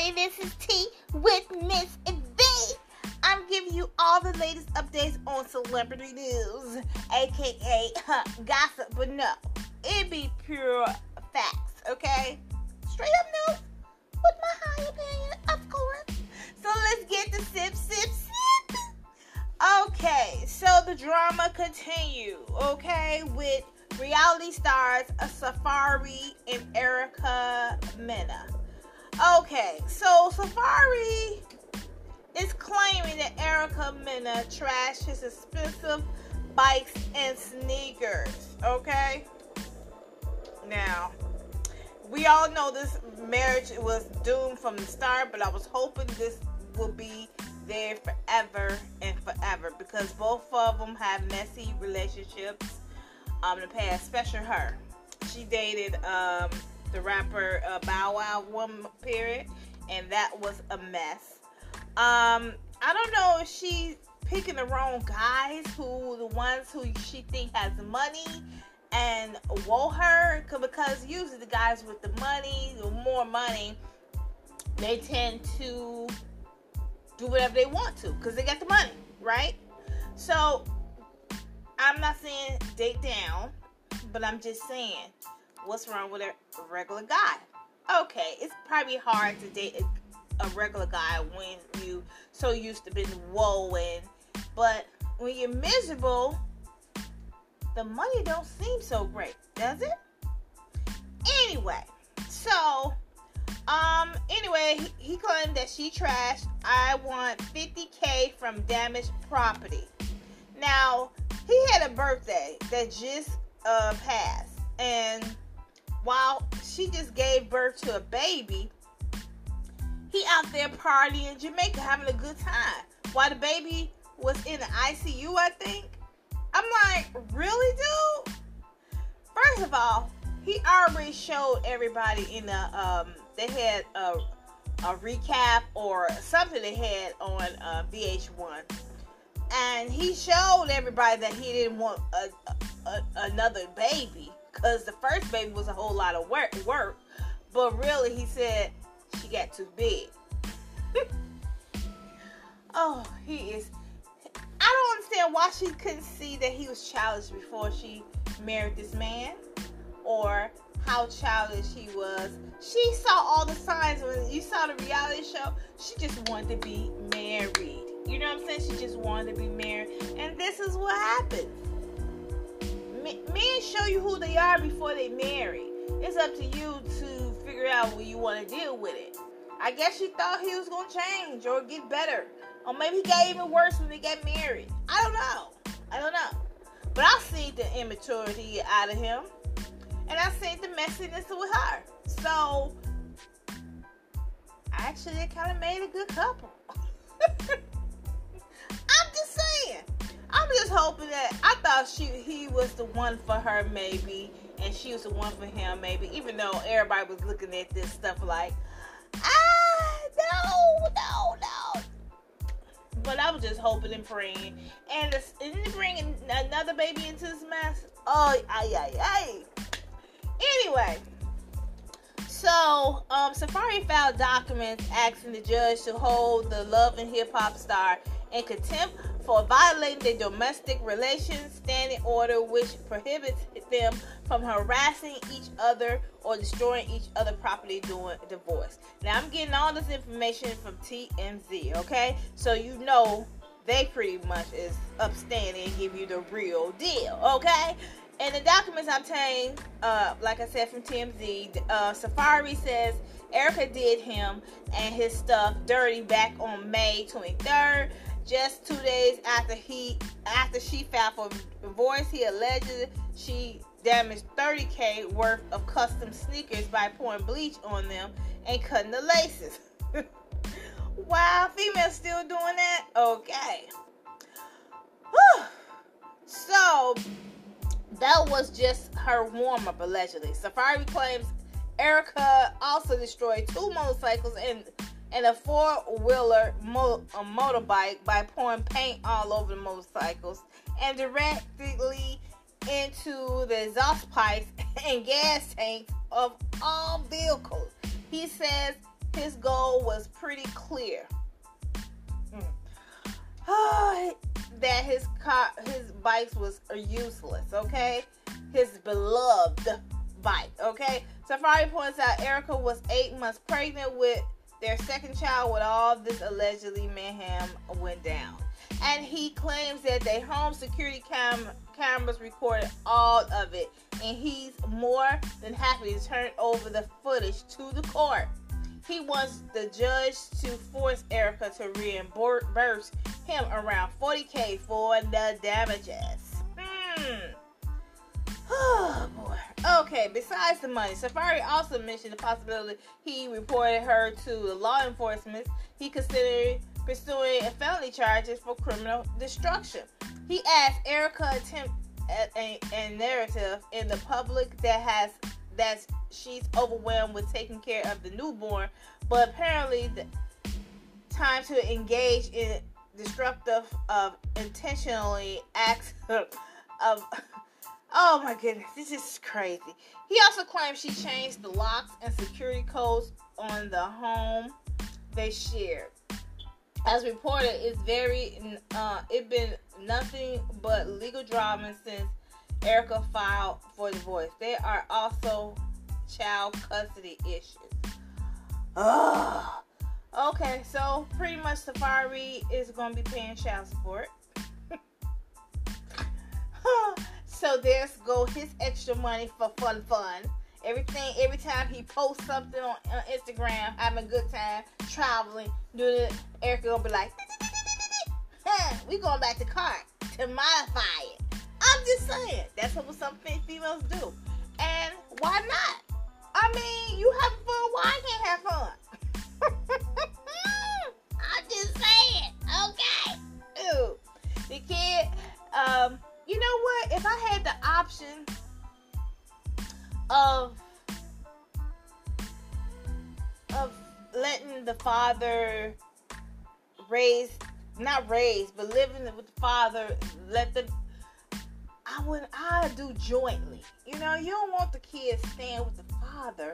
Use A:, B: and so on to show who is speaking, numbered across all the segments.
A: everybody. This is Tea with Miss V. I'm giving you all the latest updates on celebrity news, aka huh, gossip, but no, it be pure facts, okay? Straight up news with my high opinion, of course. So let's get the sip, sip, sip. Okay, so the drama continue, okay, with reality stars Safaree and Erica Mena. Okay, so Safaree is claiming that Erica Mena trashed his expensive bikes and sneakers. Okay, now we all know this marriage was doomed from the start, but I was hoping this will be there forever and forever because both of them have messy relationships um, in the past, especially her. She dated um, the rapper uh, Bow Wow one period, and that was a mess. Um, I don't know if she's picking the wrong guys who the ones who she think has money and want her because usually the guys with the money, the more money, they tend to do whatever they want to because they got the money, right? So I'm not saying date down, but I'm just saying what's wrong with a regular guy? Okay, it's probably hard to date a, a regular guy when you so used to being woeing, but when you're miserable, the money don't seem so great, does it? Anyway, so um anyway, he, he claimed that she trashed I want 50k from damaged property. Now, he had a birthday that just uh passed and while she just gave birth to a baby, he out there partying in Jamaica having a good time. While the baby was in the ICU, I think. I'm like, really, dude? First of all, he already showed everybody in the um they had a, a recap or something they had on uh, VH1, and he showed everybody that he didn't want a, a, another baby because the first baby was a whole lot of work, work. But really, he said she got too big. oh, he is. I don't understand why she couldn't see that he was childish before she married this man, or how childish he was. She saw all the signs when you saw the reality show. She just wanted to be married. You know what I'm saying? She just wanted to be married, and this is what happened men show you who they before they marry. It's up to you to figure out what you want to deal with it. I guess she thought he was gonna change or get better, or maybe he got even worse when they got married. I don't know. I don't know. But I see the immaturity out of him, and I see the messiness with her. So actually, it kind of made a good couple. just hoping that I thought she he was the one for her maybe, and she was the one for him maybe. Even though everybody was looking at this stuff like, ah, no, no, no. But I was just hoping and praying, and bringing another baby into this mess? Oh, ay, ay, ay. Anyway. So, um, Safaree filed documents asking the judge to hold the Love and Hip Hop star in contempt for violating the domestic relations standing order, which prohibits them from harassing each other or destroying each other property during divorce. Now, I'm getting all this information from TMZ, okay? So you know they pretty much is upstanding and give you the real deal, okay? And the documents obtained, uh, like I said from TMZ, uh, Safaree says Erica did him and his stuff dirty back on May 23rd. Just two days after he after she filed for divorce, he alleged she damaged 30k worth of custom sneakers by pouring bleach on them and cutting the laces. wow, females still doing that? Okay. Whew. So that was just her warm up allegedly. Safaree claims Erica also destroyed two motorcycles and and a four wheeler mo- motorbike by pouring paint all over the motorcycles and directly into the exhaust pipes and gas tanks of all vehicles. He says his goal was pretty clear. Hmm. that his car, his bikes was useless. Okay, his beloved bike. Okay, Safaree points out Erica was eight months pregnant with their second child when all this allegedly mayhem went down. And he claims that their home security cam- cameras recorded all of it. And he's more than happy to turn over the footage to the court. He wants the judge to force Erica to reimburse him around 40k for the damages. Okay, besides the money, Safaree also mentioned the possibility he reported her to the law enforcement. He considered pursuing felony charges for criminal destruction. He asked Erica attempt a, a, a narrative in the public that has that she's overwhelmed with taking care of the newborn, but apparently the time to engage in destructive of intentionally acts of, of Oh my goodness, this is crazy. He also claims she changed the locks and security codes on the home they shared. As reported, it's very uh, it been nothing but legal drama since Erica filed for divorce. There are also child custody issues. Ugh. Okay, so pretty much Safaree is gonna be paying child support. So there's go his extra money for fun fun. Everything every time he posts something on, on Instagram, having a good time, traveling, doing it, Erica gonna be like, we going back to cart to modify it. I'm just saying, that's what some females do. And why not? I mean, you have fun, why can't have fun? Father raised, not raised, but living with the father let the I would I do jointly. You know, you don't want the kids staying with the father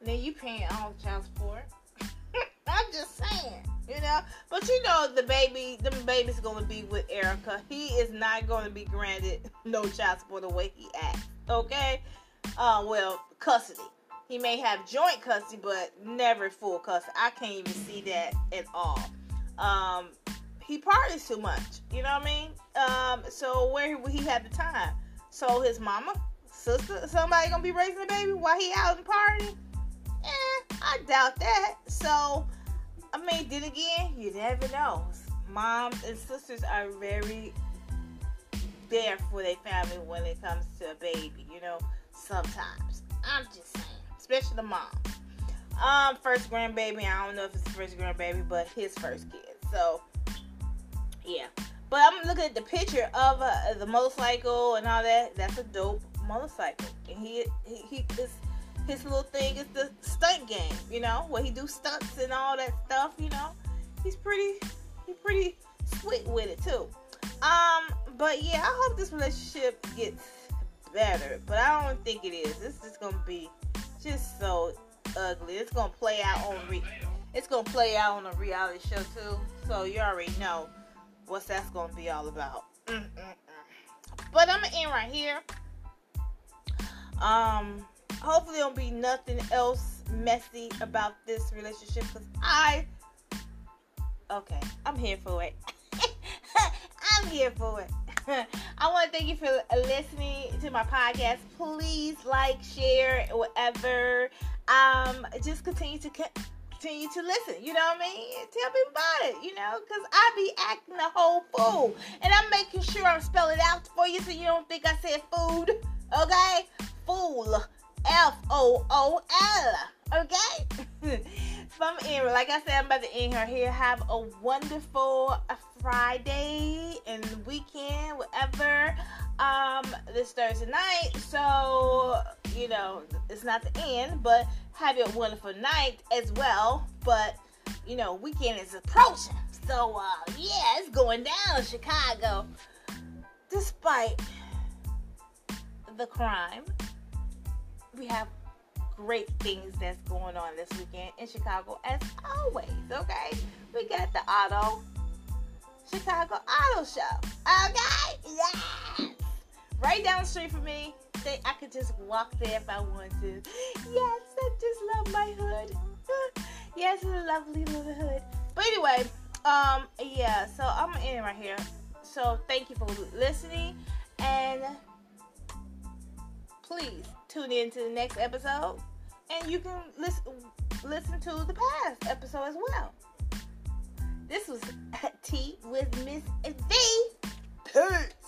A: and then you paying all the child support. I'm just saying you know. But you know, the baby, the baby's gonna be with Erica. He is not gonna be granted no child support the way he acts. Okay. Uh, well, custody. He may have joint custody, but never full custody. I can't even see that at all. Um, he parties too much. You know what I mean? Um, so where would he have the time? So his mama, sister, somebody gonna be raising the baby while he out and partying? Eh, I doubt that. So I mean, then again, you never know. Moms and sisters are very there for their family when it comes to a baby, you know, sometimes. I'm just saying, especially the mom. Um, first grandbaby, I don't know if it's first grandbaby, but his first kid. So, yeah. But I'm looking at the picture of uh, the motorcycle and all that. That's a dope motorcycle. And he, he, he is his little thing is the stunt game, you know, where he do stunts and all that stuff, you know. He's pretty he's pretty sweet with it too. Um, but yeah, I hope this relationship gets better, but I don't think it is. This is gonna be just so ugly. It's gonna play out on re- it's gonna play out on a reality show too. So you already know what that's gonna be all about. Mm-mm-mm. But I'm gonna end right here. Um, hopefully there'll be nothing else messy about this relationship because I okay, I'm here for it. I'm here for it. I want to thank you for listening to my podcast. Please like, share, whatever. Um, just continue to continue to listen. You know what I mean? Tell people about it. You know, because I be acting a whole fool, and I'm making sure I'm spelling out for you so you don't think I said food. Okay, fool. F O O L. Okay? From in, like I said, I'm about to end her here. Have a wonderful Friday and weekend, whatever. Um, this Thursday night. So, you know, it's not the end, but have a wonderful night as well. But, you know, weekend is approaching. So, uh, yeah, it's going down Chicago. Despite the crime we have great things that's going on this weekend in Chicago, as always. Okay, we got the Auto Chicago Auto Show. Okay, yes, right down the street from me. They, I could just walk there if I want to. Yes, I just love my hood. yes, it's a lovely little hood. But anyway, um, yeah. So I'm gonna end right here. So thank you for listening, and please tune in to the next episode, and you can listen listen to the past episode as well. This was Tea with Miss V. Peace.